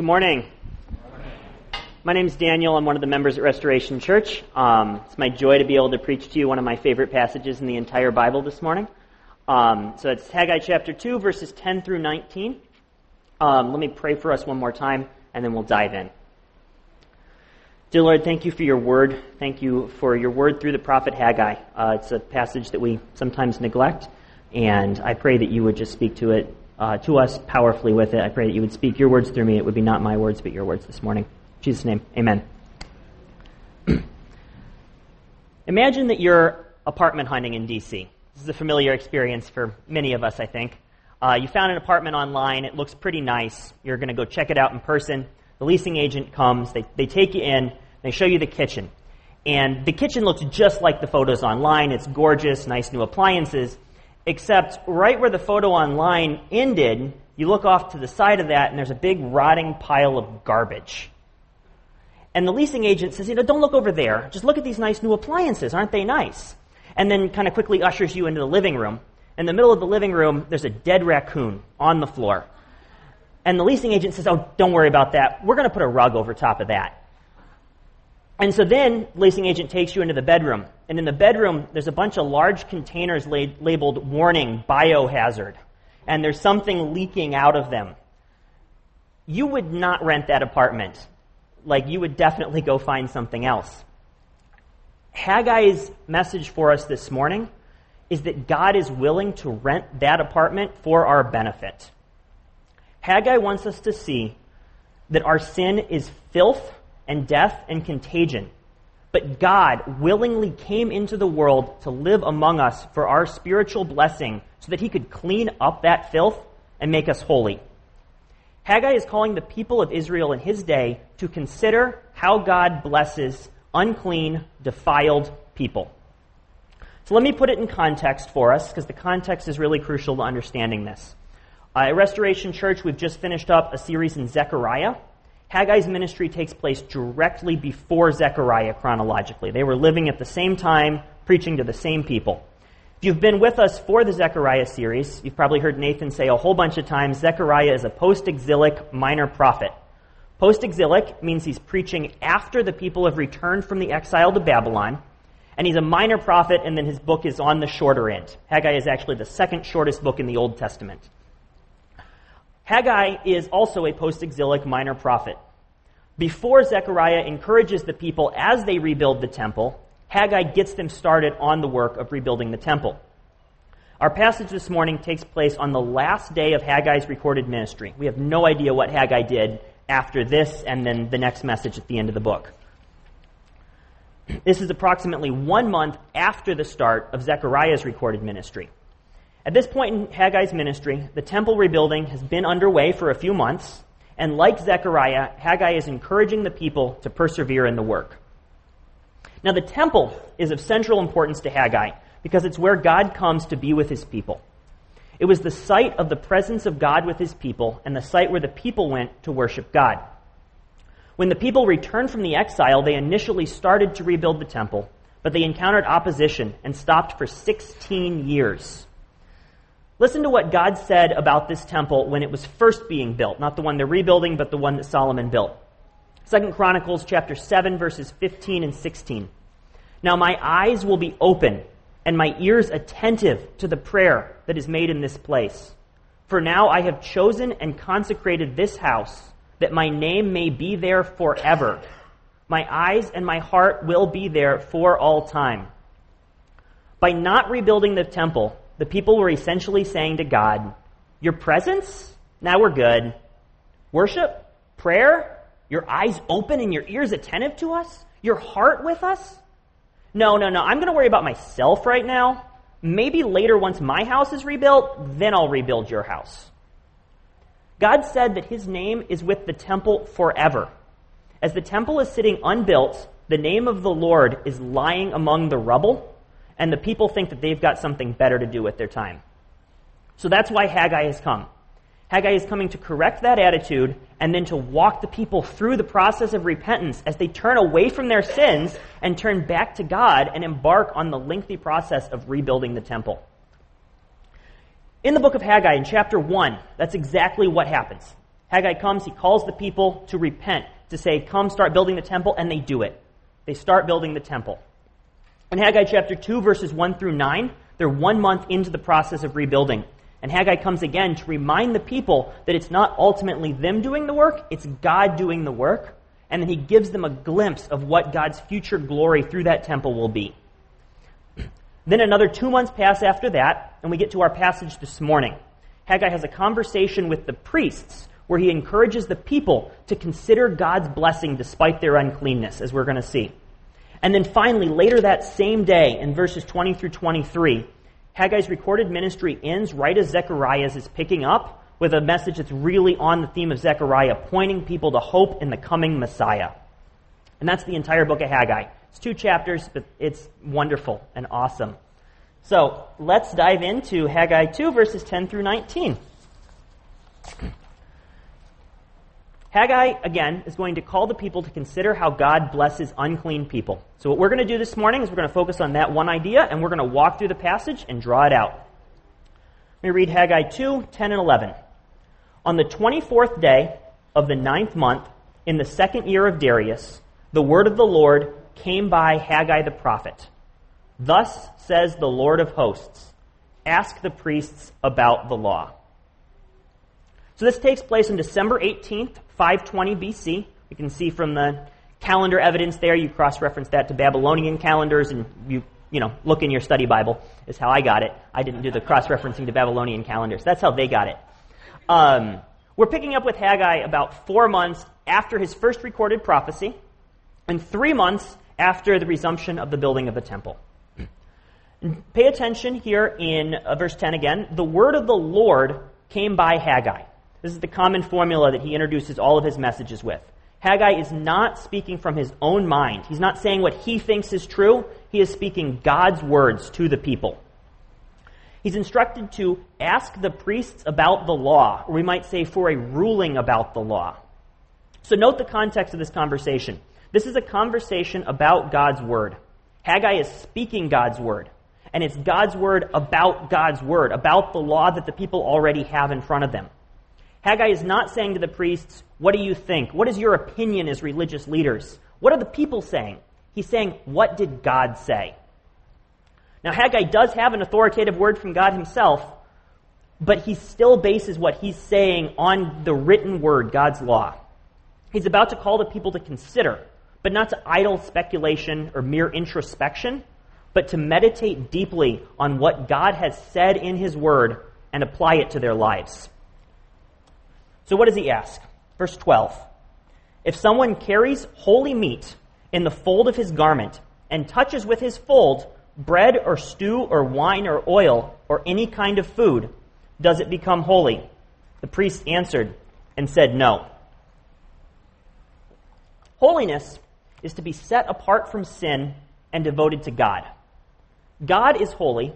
Good morning. My name is Daniel. I'm one of the members at Restoration Church. Um, it's my joy to be able to preach to you one of my favorite passages in the entire Bible this morning. Um, so it's Haggai chapter 2, verses 10 through 19. Um, let me pray for us one more time, and then we'll dive in. Dear Lord, thank you for your word. Thank you for your word through the prophet Haggai. Uh, it's a passage that we sometimes neglect, and I pray that you would just speak to it uh, to us powerfully with it. I pray that you would speak your words through me. It would be not my words, but your words this morning. In Jesus' name, amen. Imagine that you're apartment hunting in D.C. This is a familiar experience for many of us, I think. Uh, you found an apartment online. It looks pretty nice. You're going to go check it out in person. The leasing agent comes. They, they take you in. They show you the kitchen. And the kitchen looks just like the photos online. It's gorgeous, nice new appliances. Except right where the photo online ended, you look off to the side of that and there's a big rotting pile of garbage. And the leasing agent says, you know, don't look over there. Just look at these nice new appliances. Aren't they nice? And then kind of quickly ushers you into the living room. In the middle of the living room, there's a dead raccoon on the floor. And the leasing agent says, oh, don't worry about that. We're going to put a rug over top of that. And so then, the leasing agent takes you into the bedroom. And in the bedroom, there's a bunch of large containers labeled warning biohazard. And there's something leaking out of them. You would not rent that apartment. Like, you would definitely go find something else. Haggai's message for us this morning is that God is willing to rent that apartment for our benefit. Haggai wants us to see that our sin is filth and death and contagion. But God willingly came into the world to live among us for our spiritual blessing so that he could clean up that filth and make us holy. Haggai is calling the people of Israel in his day to consider how God blesses unclean, defiled people. So let me put it in context for us because the context is really crucial to understanding this. Uh, at Restoration Church, we've just finished up a series in Zechariah. Haggai's ministry takes place directly before Zechariah chronologically. They were living at the same time, preaching to the same people. If you've been with us for the Zechariah series, you've probably heard Nathan say a whole bunch of times Zechariah is a post exilic minor prophet. Post exilic means he's preaching after the people have returned from the exile to Babylon, and he's a minor prophet, and then his book is on the shorter end. Haggai is actually the second shortest book in the Old Testament. Haggai is also a post exilic minor prophet. Before Zechariah encourages the people as they rebuild the temple, Haggai gets them started on the work of rebuilding the temple. Our passage this morning takes place on the last day of Haggai's recorded ministry. We have no idea what Haggai did after this and then the next message at the end of the book. This is approximately one month after the start of Zechariah's recorded ministry. At this point in Haggai's ministry, the temple rebuilding has been underway for a few months, and like Zechariah, Haggai is encouraging the people to persevere in the work. Now, the temple is of central importance to Haggai because it's where God comes to be with his people. It was the site of the presence of God with his people and the site where the people went to worship God. When the people returned from the exile, they initially started to rebuild the temple, but they encountered opposition and stopped for 16 years. Listen to what God said about this temple when it was first being built, not the one they're rebuilding, but the one that Solomon built. Second Chronicles chapter 7 verses 15 and 16. Now my eyes will be open and my ears attentive to the prayer that is made in this place. For now I have chosen and consecrated this house that my name may be there forever. My eyes and my heart will be there for all time. By not rebuilding the temple, the people were essentially saying to God, Your presence? Now we're good. Worship? Prayer? Your eyes open and your ears attentive to us? Your heart with us? No, no, no. I'm going to worry about myself right now. Maybe later, once my house is rebuilt, then I'll rebuild your house. God said that his name is with the temple forever. As the temple is sitting unbuilt, the name of the Lord is lying among the rubble and the people think that they've got something better to do with their time. So that's why Haggai has come. Haggai is coming to correct that attitude and then to walk the people through the process of repentance as they turn away from their sins and turn back to God and embark on the lengthy process of rebuilding the temple. In the book of Haggai, in chapter 1, that's exactly what happens. Haggai comes, he calls the people to repent, to say, Come, start building the temple, and they do it. They start building the temple. In Haggai chapter 2, verses 1 through 9, they're one month into the process of rebuilding. And Haggai comes again to remind the people that it's not ultimately them doing the work, it's God doing the work. And then he gives them a glimpse of what God's future glory through that temple will be. Then another two months pass after that, and we get to our passage this morning. Haggai has a conversation with the priests where he encourages the people to consider God's blessing despite their uncleanness, as we're going to see. And then finally, later that same day, in verses 20 through 23, Haggai's recorded ministry ends right as Zechariah's is picking up with a message that's really on the theme of Zechariah, pointing people to hope in the coming Messiah. And that's the entire book of Haggai. It's two chapters, but it's wonderful and awesome. So let's dive into Haggai 2, verses 10 through 19. Haggai, again, is going to call the people to consider how God blesses unclean people. So, what we're going to do this morning is we're going to focus on that one idea, and we're going to walk through the passage and draw it out. Let me read Haggai 2 10 and 11. On the 24th day of the ninth month, in the second year of Darius, the word of the Lord came by Haggai the prophet. Thus says the Lord of hosts Ask the priests about the law. So this takes place on December 18th, 520 BC. You can see from the calendar evidence there, you cross-reference that to Babylonian calendars, and you, you know, look in your study Bible, is how I got it. I didn't do the cross-referencing to Babylonian calendars. That's how they got it. Um, we're picking up with Haggai about four months after his first recorded prophecy, and three months after the resumption of the building of the temple. pay attention here in uh, verse 10 again. The word of the Lord came by Haggai. This is the common formula that he introduces all of his messages with. Haggai is not speaking from his own mind. He's not saying what he thinks is true. He is speaking God's words to the people. He's instructed to ask the priests about the law, or we might say for a ruling about the law. So note the context of this conversation. This is a conversation about God's word. Haggai is speaking God's word. And it's God's word about God's word, about the law that the people already have in front of them. Haggai is not saying to the priests, What do you think? What is your opinion as religious leaders? What are the people saying? He's saying, What did God say? Now, Haggai does have an authoritative word from God himself, but he still bases what he's saying on the written word, God's law. He's about to call the people to consider, but not to idle speculation or mere introspection, but to meditate deeply on what God has said in his word and apply it to their lives. So, what does he ask? Verse 12 If someone carries holy meat in the fold of his garment and touches with his fold bread or stew or wine or oil or any kind of food, does it become holy? The priest answered and said, No. Holiness is to be set apart from sin and devoted to God. God is holy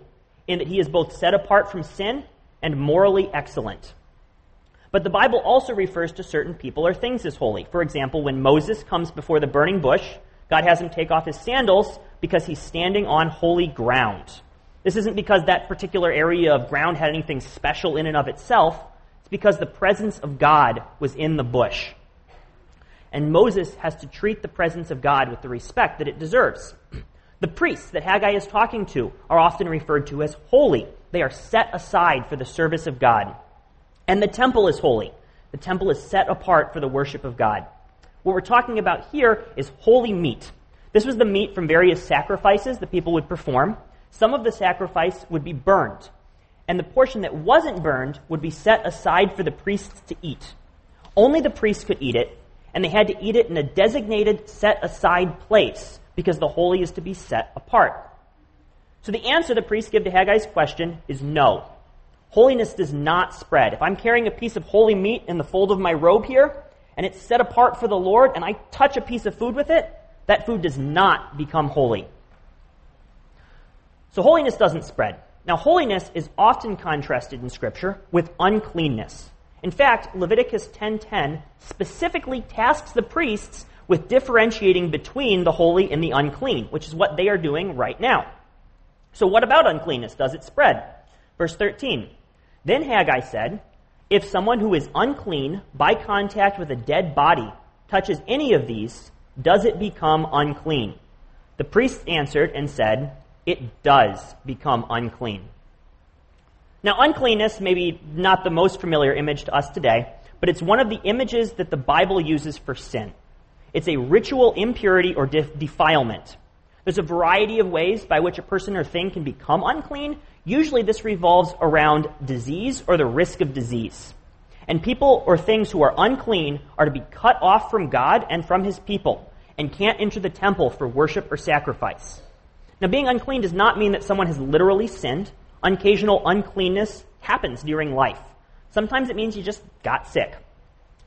in that he is both set apart from sin and morally excellent. But the Bible also refers to certain people or things as holy. For example, when Moses comes before the burning bush, God has him take off his sandals because he's standing on holy ground. This isn't because that particular area of ground had anything special in and of itself. It's because the presence of God was in the bush. And Moses has to treat the presence of God with the respect that it deserves. The priests that Haggai is talking to are often referred to as holy. They are set aside for the service of God. And the temple is holy. The temple is set apart for the worship of God. What we're talking about here is holy meat. This was the meat from various sacrifices that people would perform. Some of the sacrifice would be burned, and the portion that wasn't burned would be set aside for the priests to eat. Only the priests could eat it, and they had to eat it in a designated, set aside place because the holy is to be set apart. So the answer the priests give to Haggai's question is no. Holiness does not spread. If I'm carrying a piece of holy meat in the fold of my robe here, and it's set apart for the Lord, and I touch a piece of food with it, that food does not become holy. So holiness doesn't spread. Now, holiness is often contrasted in Scripture with uncleanness. In fact, Leviticus 10:10 specifically tasks the priests with differentiating between the holy and the unclean, which is what they are doing right now. So what about uncleanness? Does it spread? Verse 13. Then Haggai said, If someone who is unclean by contact with a dead body touches any of these, does it become unclean? The priest answered and said, It does become unclean. Now, uncleanness may be not the most familiar image to us today, but it's one of the images that the Bible uses for sin. It's a ritual impurity or defilement. There's a variety of ways by which a person or thing can become unclean. Usually this revolves around disease or the risk of disease. And people or things who are unclean are to be cut off from God and from his people and can't enter the temple for worship or sacrifice. Now, being unclean does not mean that someone has literally sinned. Occasional uncleanness happens during life. Sometimes it means you just got sick.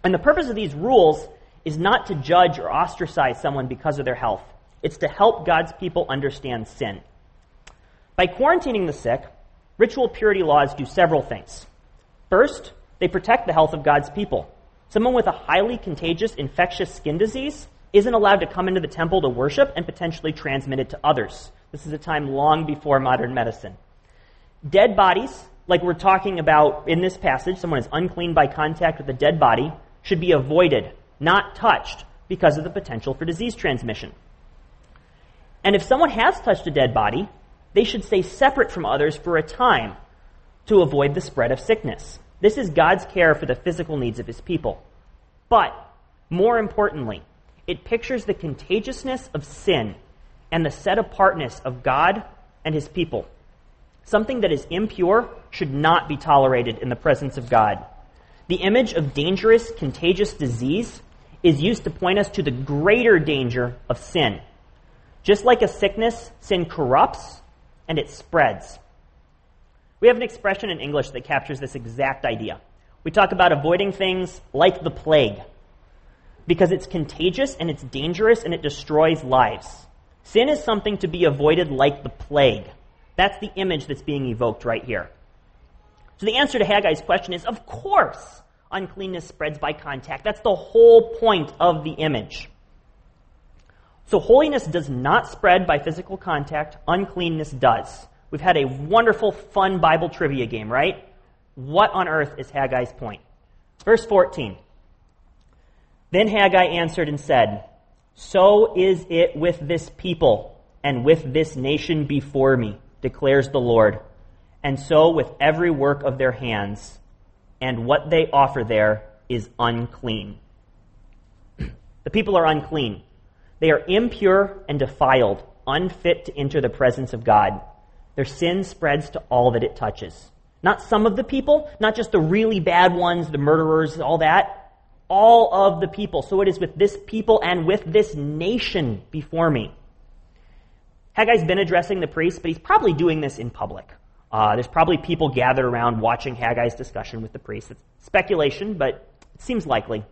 And the purpose of these rules is not to judge or ostracize someone because of their health. It's to help God's people understand sin. By quarantining the sick, ritual purity laws do several things. First, they protect the health of God's people. Someone with a highly contagious infectious skin disease isn't allowed to come into the temple to worship and potentially transmit it to others. This is a time long before modern medicine. Dead bodies, like we're talking about in this passage, someone is unclean by contact with a dead body, should be avoided, not touched, because of the potential for disease transmission. And if someone has touched a dead body, they should stay separate from others for a time to avoid the spread of sickness. This is God's care for the physical needs of his people. But, more importantly, it pictures the contagiousness of sin and the set apartness of God and his people. Something that is impure should not be tolerated in the presence of God. The image of dangerous, contagious disease is used to point us to the greater danger of sin just like a sickness, sin corrupts and it spreads. We have an expression in English that captures this exact idea. We talk about avoiding things like the plague because it's contagious and it's dangerous and it destroys lives. Sin is something to be avoided like the plague. That's the image that's being evoked right here. So the answer to Haggai's question is of course uncleanness spreads by contact. That's the whole point of the image. So holiness does not spread by physical contact, uncleanness does. We've had a wonderful, fun Bible trivia game, right? What on earth is Haggai's point? Verse 14. Then Haggai answered and said, So is it with this people and with this nation before me, declares the Lord, and so with every work of their hands, and what they offer there is unclean. the people are unclean. They are impure and defiled, unfit to enter the presence of God. Their sin spreads to all that it touches. Not some of the people, not just the really bad ones, the murderers, all that. All of the people. So it is with this people and with this nation before me. Haggai's been addressing the priests, but he's probably doing this in public. Uh, there's probably people gathered around watching Haggai's discussion with the priests. It's speculation, but it seems likely.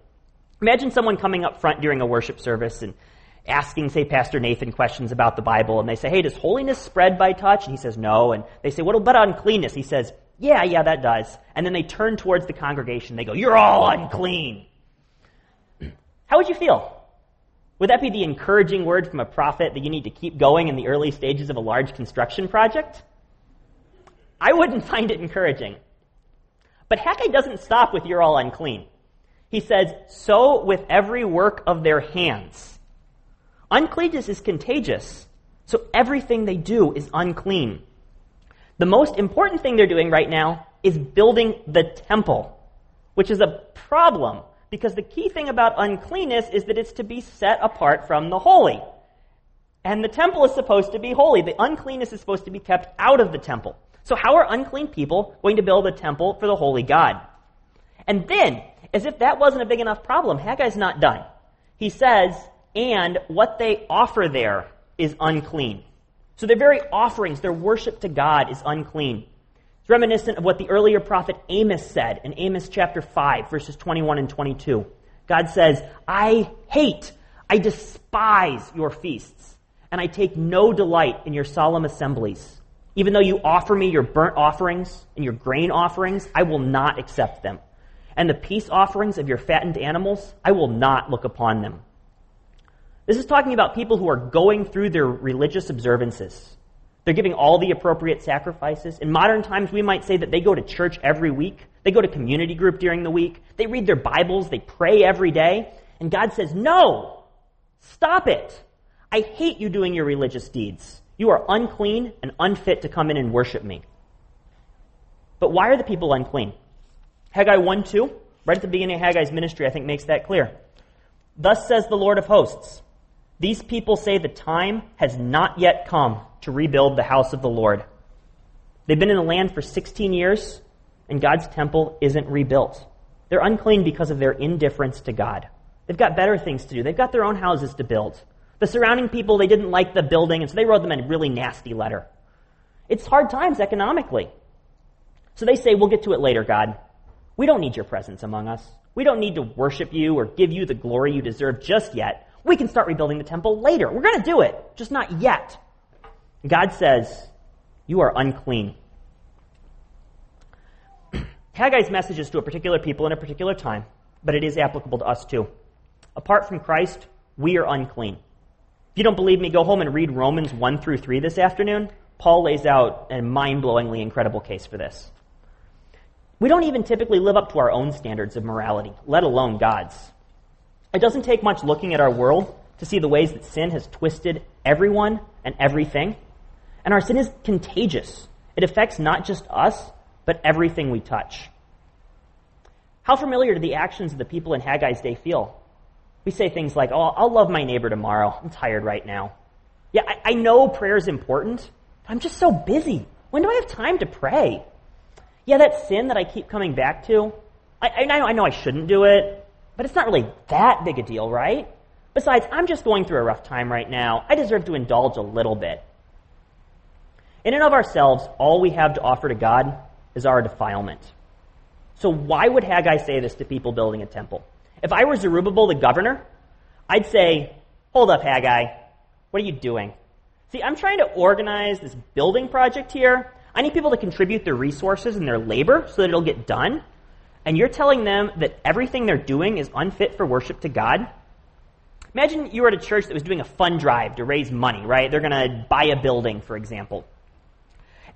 Imagine someone coming up front during a worship service and asking, say, Pastor Nathan questions about the Bible, and they say, hey, does holiness spread by touch? And he says, no. And they say, what about uncleanness? He says, yeah, yeah, that does. And then they turn towards the congregation. They go, you're all unclean. How would you feel? Would that be the encouraging word from a prophet that you need to keep going in the early stages of a large construction project? I wouldn't find it encouraging. But Haggai doesn't stop with you're all unclean. He says, so with every work of their hands. Uncleanness is contagious, so everything they do is unclean. The most important thing they're doing right now is building the temple, which is a problem because the key thing about uncleanness is that it's to be set apart from the holy. And the temple is supposed to be holy. The uncleanness is supposed to be kept out of the temple. So how are unclean people going to build a temple for the holy God? And then, as if that wasn't a big enough problem, Haggai's not done. He says, and what they offer there is unclean. So their very offerings, their worship to God is unclean. It's reminiscent of what the earlier prophet Amos said in Amos chapter 5, verses 21 and 22. God says, I hate, I despise your feasts, and I take no delight in your solemn assemblies. Even though you offer me your burnt offerings and your grain offerings, I will not accept them. And the peace offerings of your fattened animals, I will not look upon them. This is talking about people who are going through their religious observances. They're giving all the appropriate sacrifices. In modern times, we might say that they go to church every week. They go to community group during the week. They read their Bibles. They pray every day. And God says, no, stop it. I hate you doing your religious deeds. You are unclean and unfit to come in and worship me. But why are the people unclean? Haggai 1 2, right at the beginning of Haggai's ministry, I think makes that clear. Thus says the Lord of hosts These people say the time has not yet come to rebuild the house of the Lord. They've been in the land for 16 years, and God's temple isn't rebuilt. They're unclean because of their indifference to God. They've got better things to do. They've got their own houses to build. The surrounding people, they didn't like the building, and so they wrote them a really nasty letter. It's hard times economically. So they say, We'll get to it later, God. We don't need your presence among us. We don't need to worship you or give you the glory you deserve just yet. We can start rebuilding the temple later. We're going to do it, just not yet. God says, You are unclean. Haggai's message is to a particular people in a particular time, but it is applicable to us too. Apart from Christ, we are unclean. If you don't believe me, go home and read Romans 1 through 3 this afternoon. Paul lays out a mind blowingly incredible case for this. We don't even typically live up to our own standards of morality, let alone God's. It doesn't take much looking at our world to see the ways that sin has twisted everyone and everything. And our sin is contagious. It affects not just us, but everything we touch. How familiar do the actions of the people in Haggai's day feel? We say things like, Oh, I'll love my neighbor tomorrow. I'm tired right now. Yeah, I, I know prayer is important. I'm just so busy. When do I have time to pray? Yeah, that sin that I keep coming back to, I, I, know, I know I shouldn't do it, but it's not really that big a deal, right? Besides, I'm just going through a rough time right now. I deserve to indulge a little bit. In and of ourselves, all we have to offer to God is our defilement. So why would Haggai say this to people building a temple? If I were Zerubbabel, the governor, I'd say, hold up, Haggai. What are you doing? See, I'm trying to organize this building project here. I need people to contribute their resources and their labor so that it'll get done. And you're telling them that everything they're doing is unfit for worship to God? Imagine you were at a church that was doing a fund drive to raise money, right? They're going to buy a building, for example.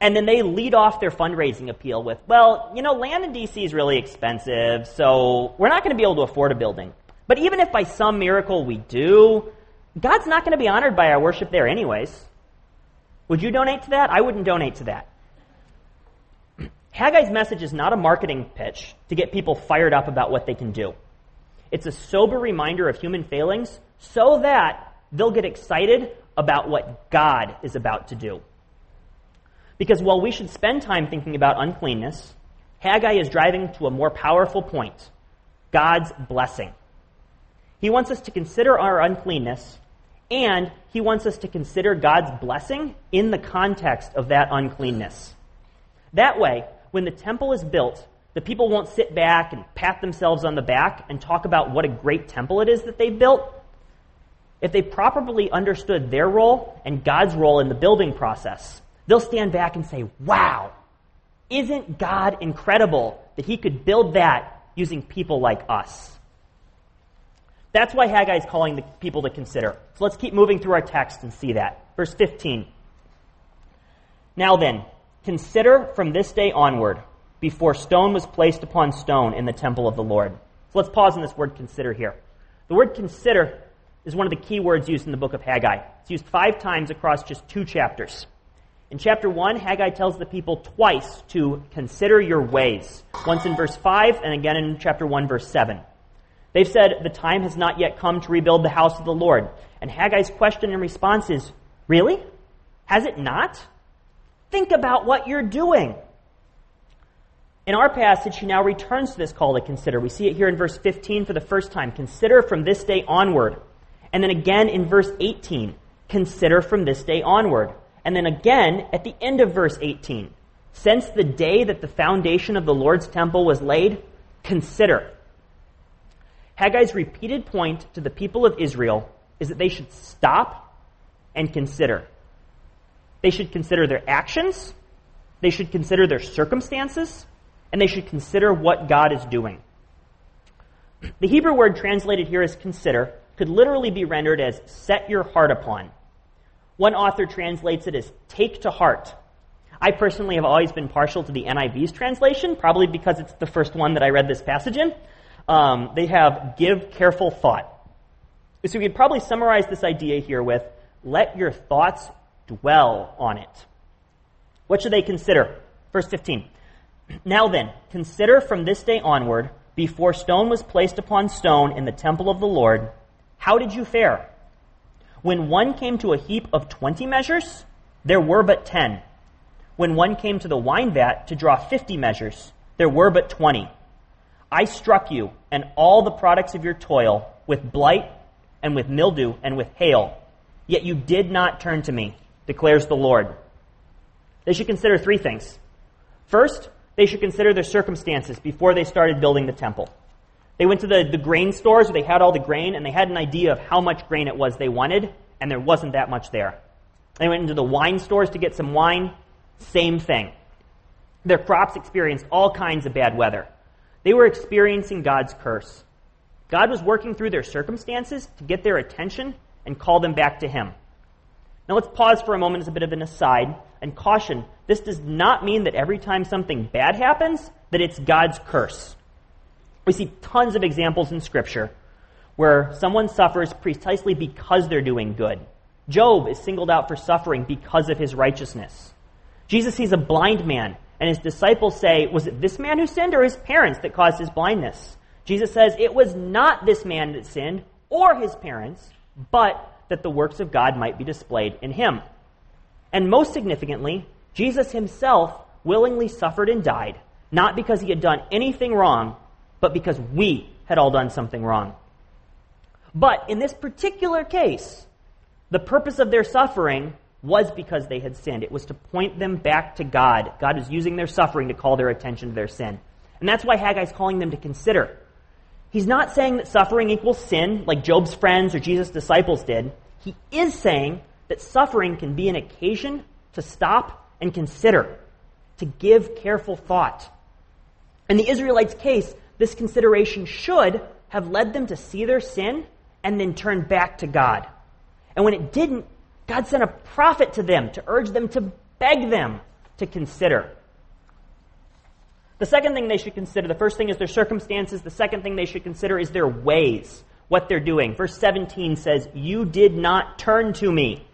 And then they lead off their fundraising appeal with, well, you know, land in DC is really expensive, so we're not going to be able to afford a building. But even if by some miracle we do, God's not going to be honored by our worship there anyways. Would you donate to that? I wouldn't donate to that. Haggai's message is not a marketing pitch to get people fired up about what they can do. It's a sober reminder of human failings so that they'll get excited about what God is about to do. Because while we should spend time thinking about uncleanness, Haggai is driving to a more powerful point God's blessing. He wants us to consider our uncleanness, and he wants us to consider God's blessing in the context of that uncleanness. That way, when the temple is built, the people won't sit back and pat themselves on the back and talk about what a great temple it is that they built. If they properly understood their role and God's role in the building process, they'll stand back and say, wow, isn't God incredible that he could build that using people like us? That's why Haggai is calling the people to consider. So let's keep moving through our text and see that. Verse 15. Now then, consider from this day onward, before stone was placed upon stone in the temple of the Lord. So let's pause on this word consider here. The word consider is one of the key words used in the book of Haggai. It's used five times across just two chapters. In chapter 1, Haggai tells the people twice to consider your ways. Once in verse 5 and again in chapter 1, verse 7. They've said the time has not yet come to rebuild the house of the Lord. And Haggai's question and response is, Really? Has it not? Think about what you're doing. In our passage, he now returns to this call to consider. We see it here in verse 15 for the first time. Consider from this day onward. And then again in verse 18. Consider from this day onward. And then again at the end of verse 18, since the day that the foundation of the Lord's temple was laid, consider. Haggai's repeated point to the people of Israel is that they should stop and consider. They should consider their actions, they should consider their circumstances, and they should consider what God is doing. The Hebrew word translated here as consider could literally be rendered as set your heart upon One author translates it as take to heart. I personally have always been partial to the NIV's translation, probably because it's the first one that I read this passage in. Um, they have give careful thought. So we could probably summarize this idea here with let your thoughts dwell on it. What should they consider? Verse 15. Now then, consider from this day onward, before stone was placed upon stone in the temple of the Lord, how did you fare? When one came to a heap of twenty measures, there were but ten. When one came to the wine vat to draw fifty measures, there were but twenty. I struck you and all the products of your toil with blight and with mildew and with hail, yet you did not turn to me, declares the Lord. They should consider three things. First, they should consider their circumstances before they started building the temple. They went to the, the grain stores where they had all the grain and they had an idea of how much grain it was they wanted, and there wasn't that much there. They went into the wine stores to get some wine, same thing. Their crops experienced all kinds of bad weather. They were experiencing God's curse. God was working through their circumstances to get their attention and call them back to Him. Now let's pause for a moment as a bit of an aside and caution. This does not mean that every time something bad happens, that it's God's curse. We see tons of examples in Scripture where someone suffers precisely because they're doing good. Job is singled out for suffering because of his righteousness. Jesus sees a blind man, and his disciples say, Was it this man who sinned or his parents that caused his blindness? Jesus says, It was not this man that sinned or his parents, but that the works of God might be displayed in him. And most significantly, Jesus himself willingly suffered and died, not because he had done anything wrong, but because we had all done something wrong. But in this particular case, the purpose of their suffering was because they had sinned. It was to point them back to God. God is using their suffering to call their attention to their sin. And that's why Haggai is calling them to consider He's not saying that suffering equals sin, like Job's friends or Jesus' disciples did. He is saying that suffering can be an occasion to stop and consider, to give careful thought. In the Israelites' case, this consideration should have led them to see their sin and then turn back to God. And when it didn't, God sent a prophet to them to urge them to beg them to consider. The second thing they should consider, the first thing is their circumstances. The second thing they should consider is their ways, what they're doing. Verse 17 says, You did not turn to me.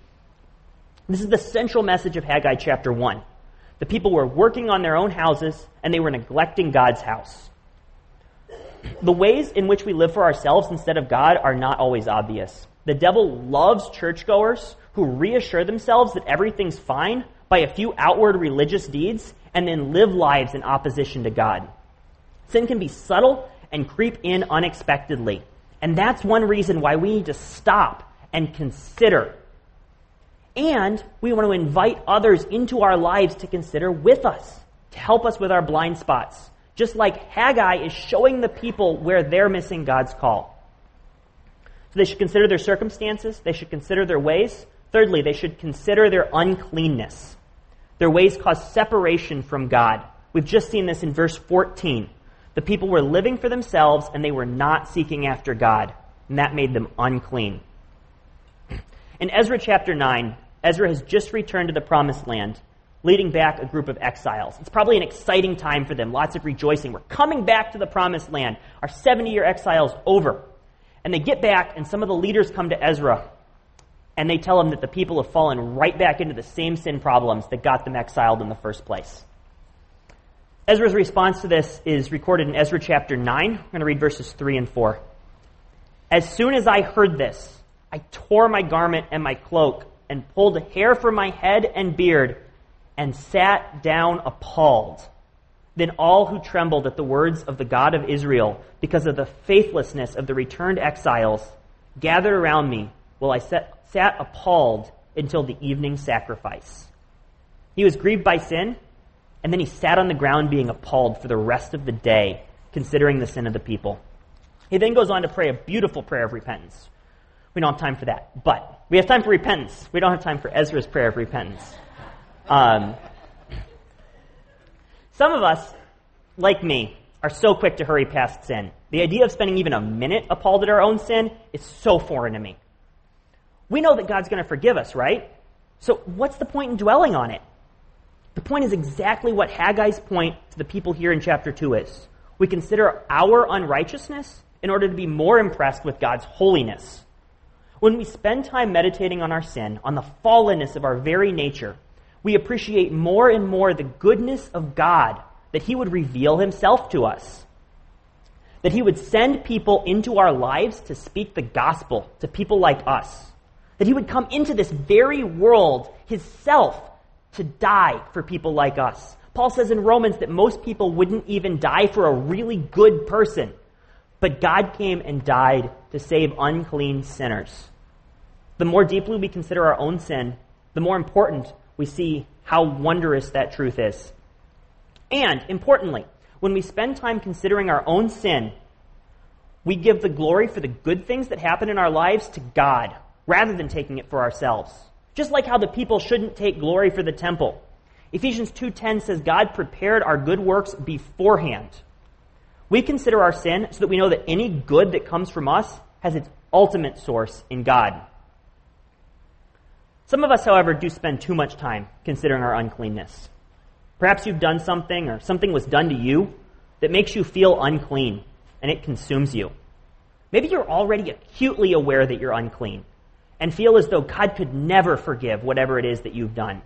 This is the central message of Haggai chapter 1. The people were working on their own houses and they were neglecting God's house. The ways in which we live for ourselves instead of God are not always obvious. The devil loves churchgoers who reassure themselves that everything's fine by a few outward religious deeds and then live lives in opposition to God. Sin can be subtle and creep in unexpectedly. And that's one reason why we need to stop and consider. And we want to invite others into our lives to consider with us, to help us with our blind spots. Just like Haggai is showing the people where they're missing God's call. So they should consider their circumstances, they should consider their ways. Thirdly, they should consider their uncleanness. Their ways caused separation from God. We've just seen this in verse 14. The people were living for themselves and they were not seeking after God, and that made them unclean. In Ezra chapter 9, Ezra has just returned to the promised land, leading back a group of exiles. It's probably an exciting time for them, lots of rejoicing. We're coming back to the promised land. Our 70 year exile's over. And they get back, and some of the leaders come to Ezra and they tell him that the people have fallen right back into the same sin problems that got them exiled in the first place. Ezra's response to this is recorded in Ezra chapter 9. I'm going to read verses 3 and 4. As soon as I heard this, I tore my garment and my cloak and pulled hair from my head and beard and sat down appalled. Then all who trembled at the words of the God of Israel because of the faithlessness of the returned exiles gathered around me while I sat sat appalled until the evening sacrifice. He was grieved by sin, and then he sat on the ground being appalled for the rest of the day, considering the sin of the people. He then goes on to pray a beautiful prayer of repentance. We don't have time for that, but we have time for repentance. We don't have time for Ezra's prayer of repentance. Um, some of us, like me, are so quick to hurry past sin. The idea of spending even a minute appalled at our own sin is so foreign to me. We know that God's going to forgive us, right? So, what's the point in dwelling on it? The point is exactly what Haggai's point to the people here in chapter 2 is. We consider our unrighteousness in order to be more impressed with God's holiness. When we spend time meditating on our sin, on the fallenness of our very nature, we appreciate more and more the goodness of God, that He would reveal Himself to us, that He would send people into our lives to speak the gospel to people like us, that He would come into this very world, His self, to die for people like us. Paul says in Romans that most people wouldn't even die for a really good person. But God came and died to save unclean sinners. The more deeply we consider our own sin, the more important we see how wondrous that truth is. And, importantly, when we spend time considering our own sin, we give the glory for the good things that happen in our lives to God rather than taking it for ourselves. Just like how the people shouldn't take glory for the temple. Ephesians 2:10 says God prepared our good works beforehand. We consider our sin so that we know that any good that comes from us has its ultimate source in God. Some of us, however, do spend too much time considering our uncleanness. Perhaps you've done something or something was done to you that makes you feel unclean and it consumes you. Maybe you're already acutely aware that you're unclean and feel as though God could never forgive whatever it is that you've done.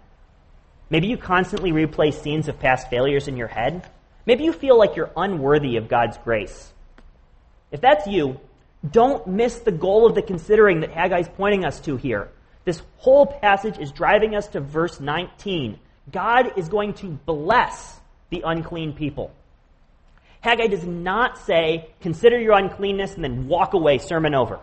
Maybe you constantly replay scenes of past failures in your head. Maybe you feel like you're unworthy of God's grace. If that's you, don't miss the goal of the considering that Haggai's pointing us to here. This whole passage is driving us to verse 19. God is going to bless the unclean people. Haggai does not say, consider your uncleanness and then walk away, sermon over.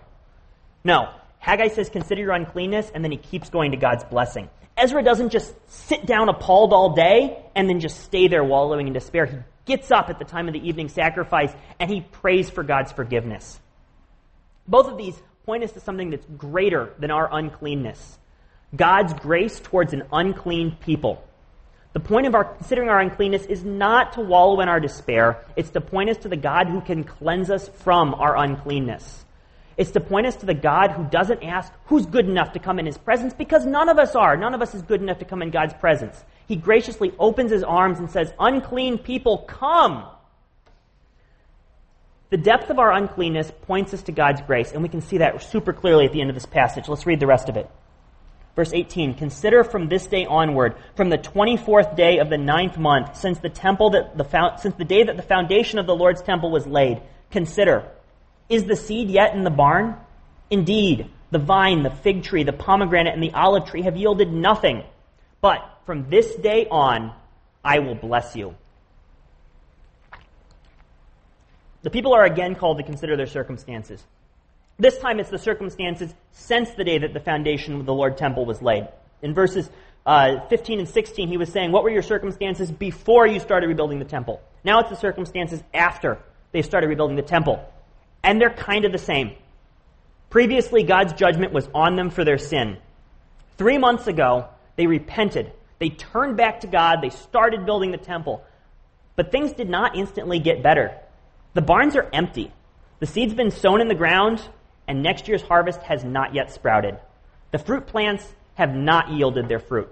No, Haggai says, consider your uncleanness, and then he keeps going to God's blessing. Ezra doesn't just sit down appalled all day and then just stay there wallowing in despair. He gets up at the time of the evening sacrifice and he prays for God's forgiveness. Both of these point us to something that's greater than our uncleanness God's grace towards an unclean people. The point of our considering our uncleanness is not to wallow in our despair, it's to point us to the God who can cleanse us from our uncleanness. It's to point us to the God who doesn't ask who's good enough to come in his presence because none of us are. None of us is good enough to come in God's presence. He graciously opens his arms and says, Unclean people, come. The depth of our uncleanness points us to God's grace, and we can see that super clearly at the end of this passage. Let's read the rest of it. Verse 18 Consider from this day onward, from the 24th day of the ninth month, since the temple that the, since the day that the foundation of the Lord's temple was laid, consider is the seed yet in the barn? Indeed, the vine, the fig tree, the pomegranate, and the olive tree have yielded nothing. But from this day on, I will bless you. The people are again called to consider their circumstances. This time it's the circumstances since the day that the foundation of the Lord temple was laid. In verses uh, 15 and 16, he was saying, What were your circumstances before you started rebuilding the temple? Now it's the circumstances after they started rebuilding the temple and they're kind of the same. Previously, God's judgment was on them for their sin. Three months ago, they repented. They turned back to God. They started building the temple. But things did not instantly get better. The barns are empty. The seed's been sown in the ground, and next year's harvest has not yet sprouted. The fruit plants have not yielded their fruit.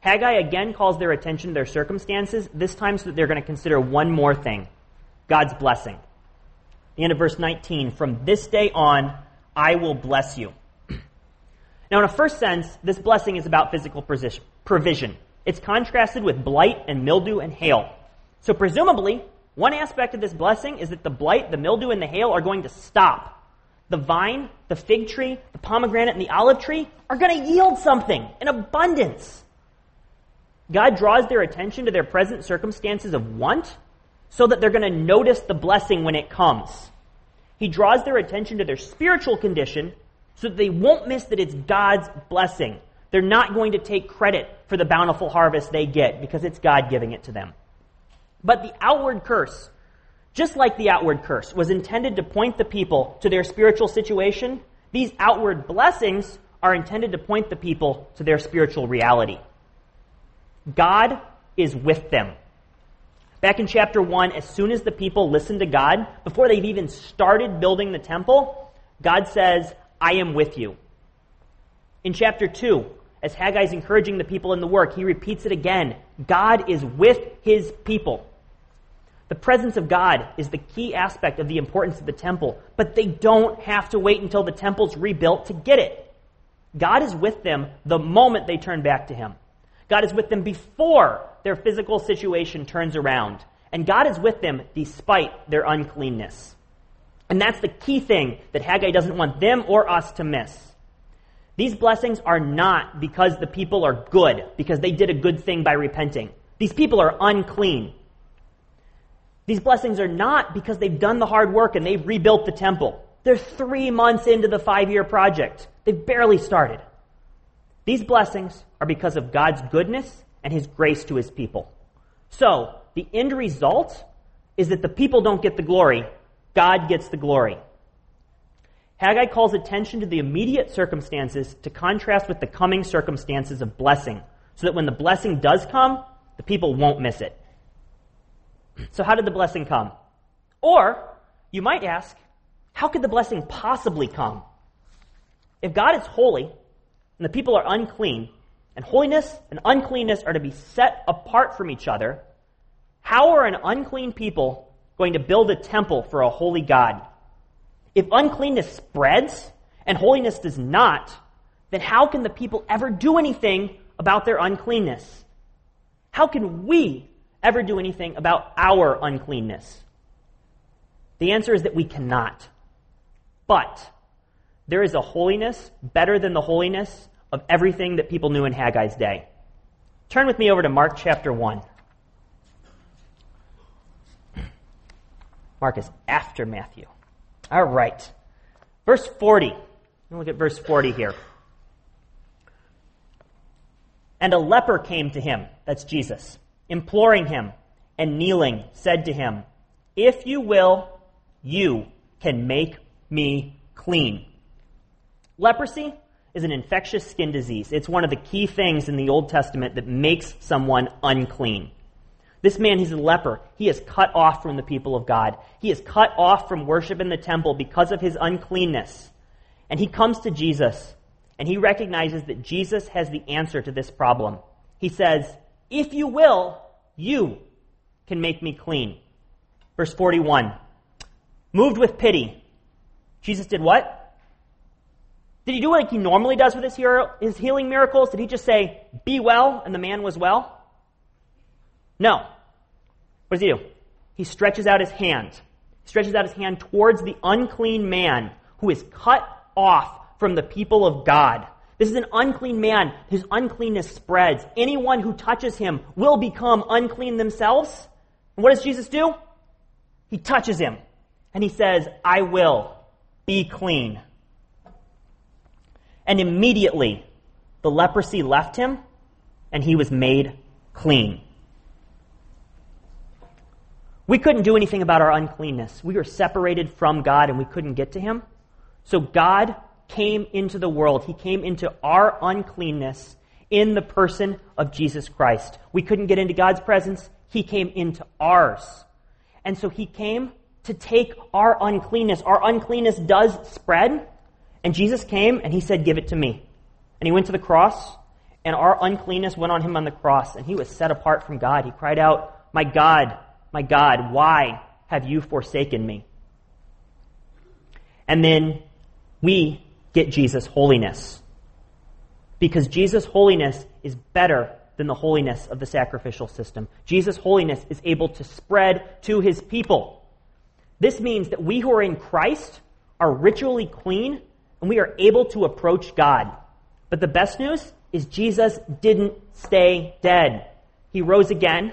Haggai again calls their attention to their circumstances, this time so that they're going to consider one more thing God's blessing. End of verse 19, from this day on, I will bless you. Now, in a first sense, this blessing is about physical provision. It's contrasted with blight and mildew and hail. So, presumably, one aspect of this blessing is that the blight, the mildew, and the hail are going to stop. The vine, the fig tree, the pomegranate, and the olive tree are going to yield something in abundance. God draws their attention to their present circumstances of want so that they're going to notice the blessing when it comes. He draws their attention to their spiritual condition so that they won't miss that it's God's blessing. They're not going to take credit for the bountiful harvest they get because it's God giving it to them. But the outward curse, just like the outward curse, was intended to point the people to their spiritual situation. These outward blessings are intended to point the people to their spiritual reality. God is with them. Back in chapter 1, as soon as the people listened to God, before they've even started building the temple, God says, I am with you. In chapter 2, as Haggai's encouraging the people in the work, he repeats it again. God is with his people. The presence of God is the key aspect of the importance of the temple, but they don't have to wait until the temple's rebuilt to get it. God is with them the moment they turn back to him. God is with them before their physical situation turns around. And God is with them despite their uncleanness. And that's the key thing that Haggai doesn't want them or us to miss. These blessings are not because the people are good, because they did a good thing by repenting. These people are unclean. These blessings are not because they've done the hard work and they've rebuilt the temple. They're three months into the five year project. They've barely started. These blessings are because of God's goodness and His grace to His people. So, the end result is that the people don't get the glory, God gets the glory. Haggai calls attention to the immediate circumstances to contrast with the coming circumstances of blessing, so that when the blessing does come, the people won't miss it. So, how did the blessing come? Or, you might ask, how could the blessing possibly come? If God is holy and the people are unclean, and holiness and uncleanness are to be set apart from each other, how are an unclean people going to build a temple for a holy God? If uncleanness spreads and holiness does not, then how can the people ever do anything about their uncleanness? How can we ever do anything about our uncleanness? The answer is that we cannot. But there is a holiness better than the holiness of everything that people knew in Haggai's day. Turn with me over to Mark chapter 1. Mark is after Matthew. All right. Verse 40. Look at verse 40 here. And a leper came to him, that's Jesus, imploring him, and kneeling, said to him, If you will, you can make me clean. Leprosy is an infectious skin disease. It's one of the key things in the Old Testament that makes someone unclean. This man, he's a leper. He is cut off from the people of God. He is cut off from worship in the temple because of his uncleanness. And he comes to Jesus, and he recognizes that Jesus has the answer to this problem. He says, If you will, you can make me clean. Verse 41. Moved with pity. Jesus did what? Did he do like he normally does with his, his healing miracles? Did he just say, Be well, and the man was well? No. What does he do? He stretches out his hand. He stretches out his hand towards the unclean man who is cut off from the people of God. This is an unclean man. His uncleanness spreads. Anyone who touches him will become unclean themselves. And what does Jesus do? He touches him and he says, I will be clean. And immediately the leprosy left him and he was made clean. We couldn't do anything about our uncleanness. We were separated from God and we couldn't get to Him. So God came into the world. He came into our uncleanness in the person of Jesus Christ. We couldn't get into God's presence. He came into ours. And so He came to take our uncleanness. Our uncleanness does spread. And Jesus came and He said, Give it to me. And He went to the cross and our uncleanness went on Him on the cross and He was set apart from God. He cried out, My God, my God, why have you forsaken me? And then we get Jesus' holiness. Because Jesus' holiness is better than the holiness of the sacrificial system. Jesus' holiness is able to spread to his people. This means that we who are in Christ are ritually clean and we are able to approach God. But the best news is Jesus didn't stay dead. He rose again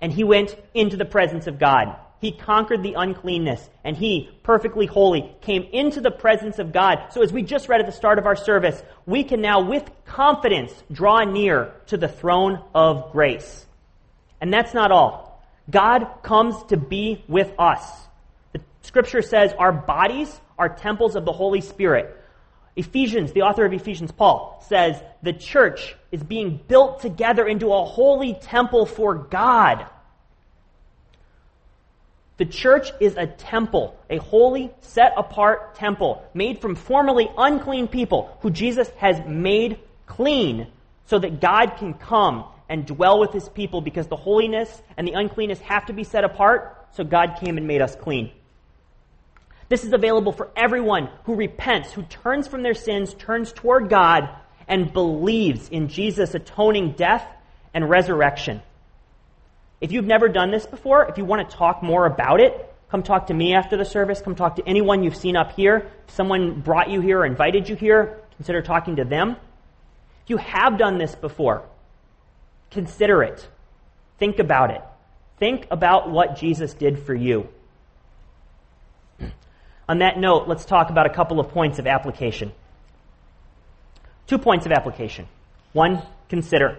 and he went into the presence of God. He conquered the uncleanness, and he, perfectly holy, came into the presence of God. So, as we just read at the start of our service, we can now, with confidence, draw near to the throne of grace. And that's not all. God comes to be with us. Scripture says our bodies are temples of the Holy Spirit. Ephesians, the author of Ephesians, Paul, says the church is being built together into a holy temple for God. The church is a temple, a holy, set apart temple made from formerly unclean people who Jesus has made clean, so that God can come and dwell with his people because the holiness and the uncleanness have to be set apart. So God came and made us clean. This is available for everyone who repents, who turns from their sins, turns toward God, and believes in Jesus' atoning death and resurrection. If you've never done this before, if you want to talk more about it, come talk to me after the service. Come talk to anyone you've seen up here. If someone brought you here or invited you here, consider talking to them. If you have done this before, consider it. Think about it. Think about what Jesus did for you. On that note, let's talk about a couple of points of application. Two points of application. One, consider.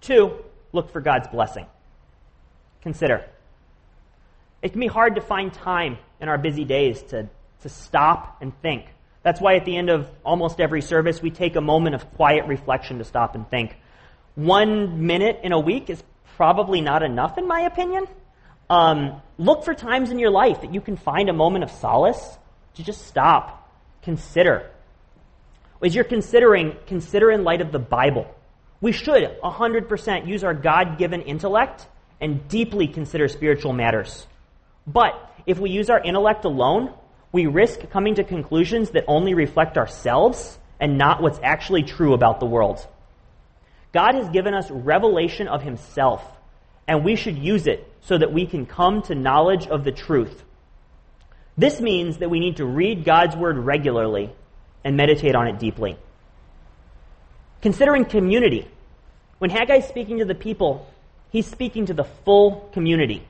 Two, look for God's blessing. Consider. It can be hard to find time in our busy days to, to stop and think. That's why at the end of almost every service, we take a moment of quiet reflection to stop and think. One minute in a week is probably not enough, in my opinion. Um, look for times in your life that you can find a moment of solace to just stop, consider. As you're considering, consider in light of the Bible. We should 100% use our God given intellect and deeply consider spiritual matters. But if we use our intellect alone, we risk coming to conclusions that only reflect ourselves and not what's actually true about the world. God has given us revelation of Himself and we should use it so that we can come to knowledge of the truth. This means that we need to read God's Word regularly and meditate on it deeply. Considering community, when Haggai is speaking to the people, he's speaking to the full community,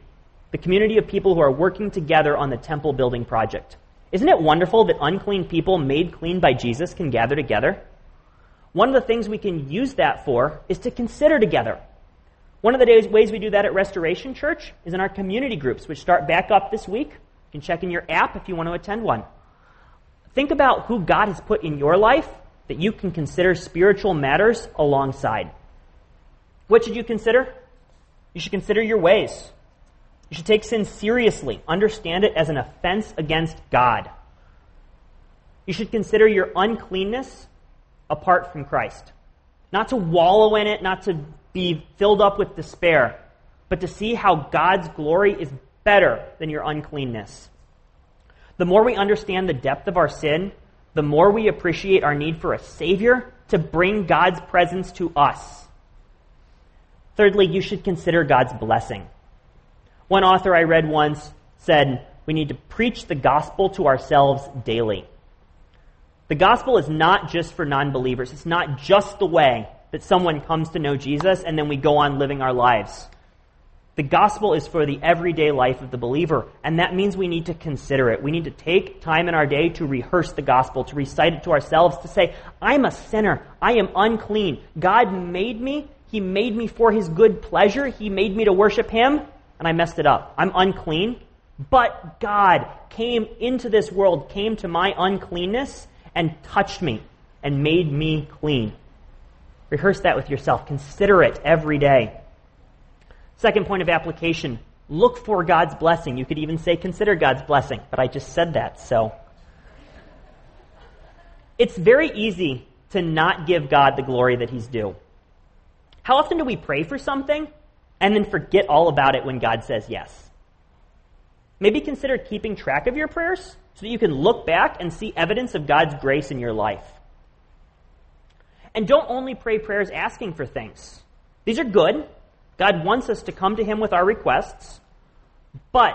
the community of people who are working together on the temple building project. Isn't it wonderful that unclean people made clean by Jesus can gather together? One of the things we can use that for is to consider together one of the ways we do that at Restoration Church is in our community groups, which start back up this week. You can check in your app if you want to attend one. Think about who God has put in your life that you can consider spiritual matters alongside. What should you consider? You should consider your ways. You should take sin seriously, understand it as an offense against God. You should consider your uncleanness apart from Christ. Not to wallow in it, not to be filled up with despair, but to see how God's glory is better than your uncleanness. The more we understand the depth of our sin, the more we appreciate our need for a Savior to bring God's presence to us. Thirdly, you should consider God's blessing. One author I read once said, We need to preach the gospel to ourselves daily. The gospel is not just for non believers, it's not just the way that someone comes to know Jesus and then we go on living our lives. The gospel is for the everyday life of the believer, and that means we need to consider it. We need to take time in our day to rehearse the gospel, to recite it to ourselves, to say, I'm a sinner. I am unclean. God made me. He made me for His good pleasure. He made me to worship Him, and I messed it up. I'm unclean. But God came into this world, came to my uncleanness, and touched me and made me clean. Rehearse that with yourself. Consider it every day. Second point of application look for God's blessing. You could even say consider God's blessing, but I just said that, so. It's very easy to not give God the glory that He's due. How often do we pray for something and then forget all about it when God says yes? Maybe consider keeping track of your prayers so that you can look back and see evidence of God's grace in your life. And don't only pray prayers asking for things. These are good. God wants us to come to Him with our requests. But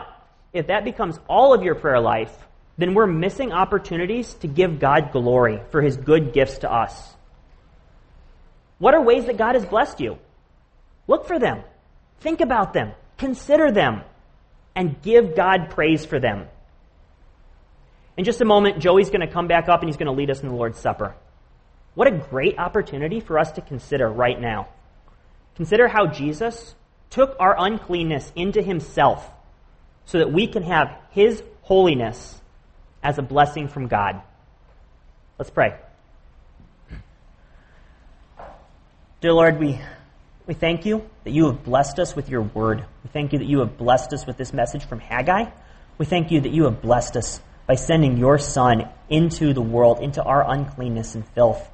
if that becomes all of your prayer life, then we're missing opportunities to give God glory for His good gifts to us. What are ways that God has blessed you? Look for them. Think about them. Consider them. And give God praise for them. In just a moment, Joey's going to come back up and he's going to lead us in the Lord's Supper. What a great opportunity for us to consider right now. Consider how Jesus took our uncleanness into himself so that we can have his holiness as a blessing from God. Let's pray. Dear Lord, we, we thank you that you have blessed us with your word. We thank you that you have blessed us with this message from Haggai. We thank you that you have blessed us by sending your Son into the world, into our uncleanness and filth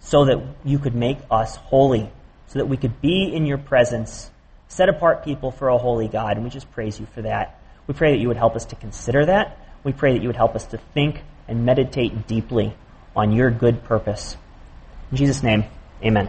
so that you could make us holy, so that we could be in your presence, set apart people for a holy God. And we just praise you for that. We pray that you would help us to consider that. We pray that you would help us to think and meditate deeply on your good purpose. In Jesus' name, amen.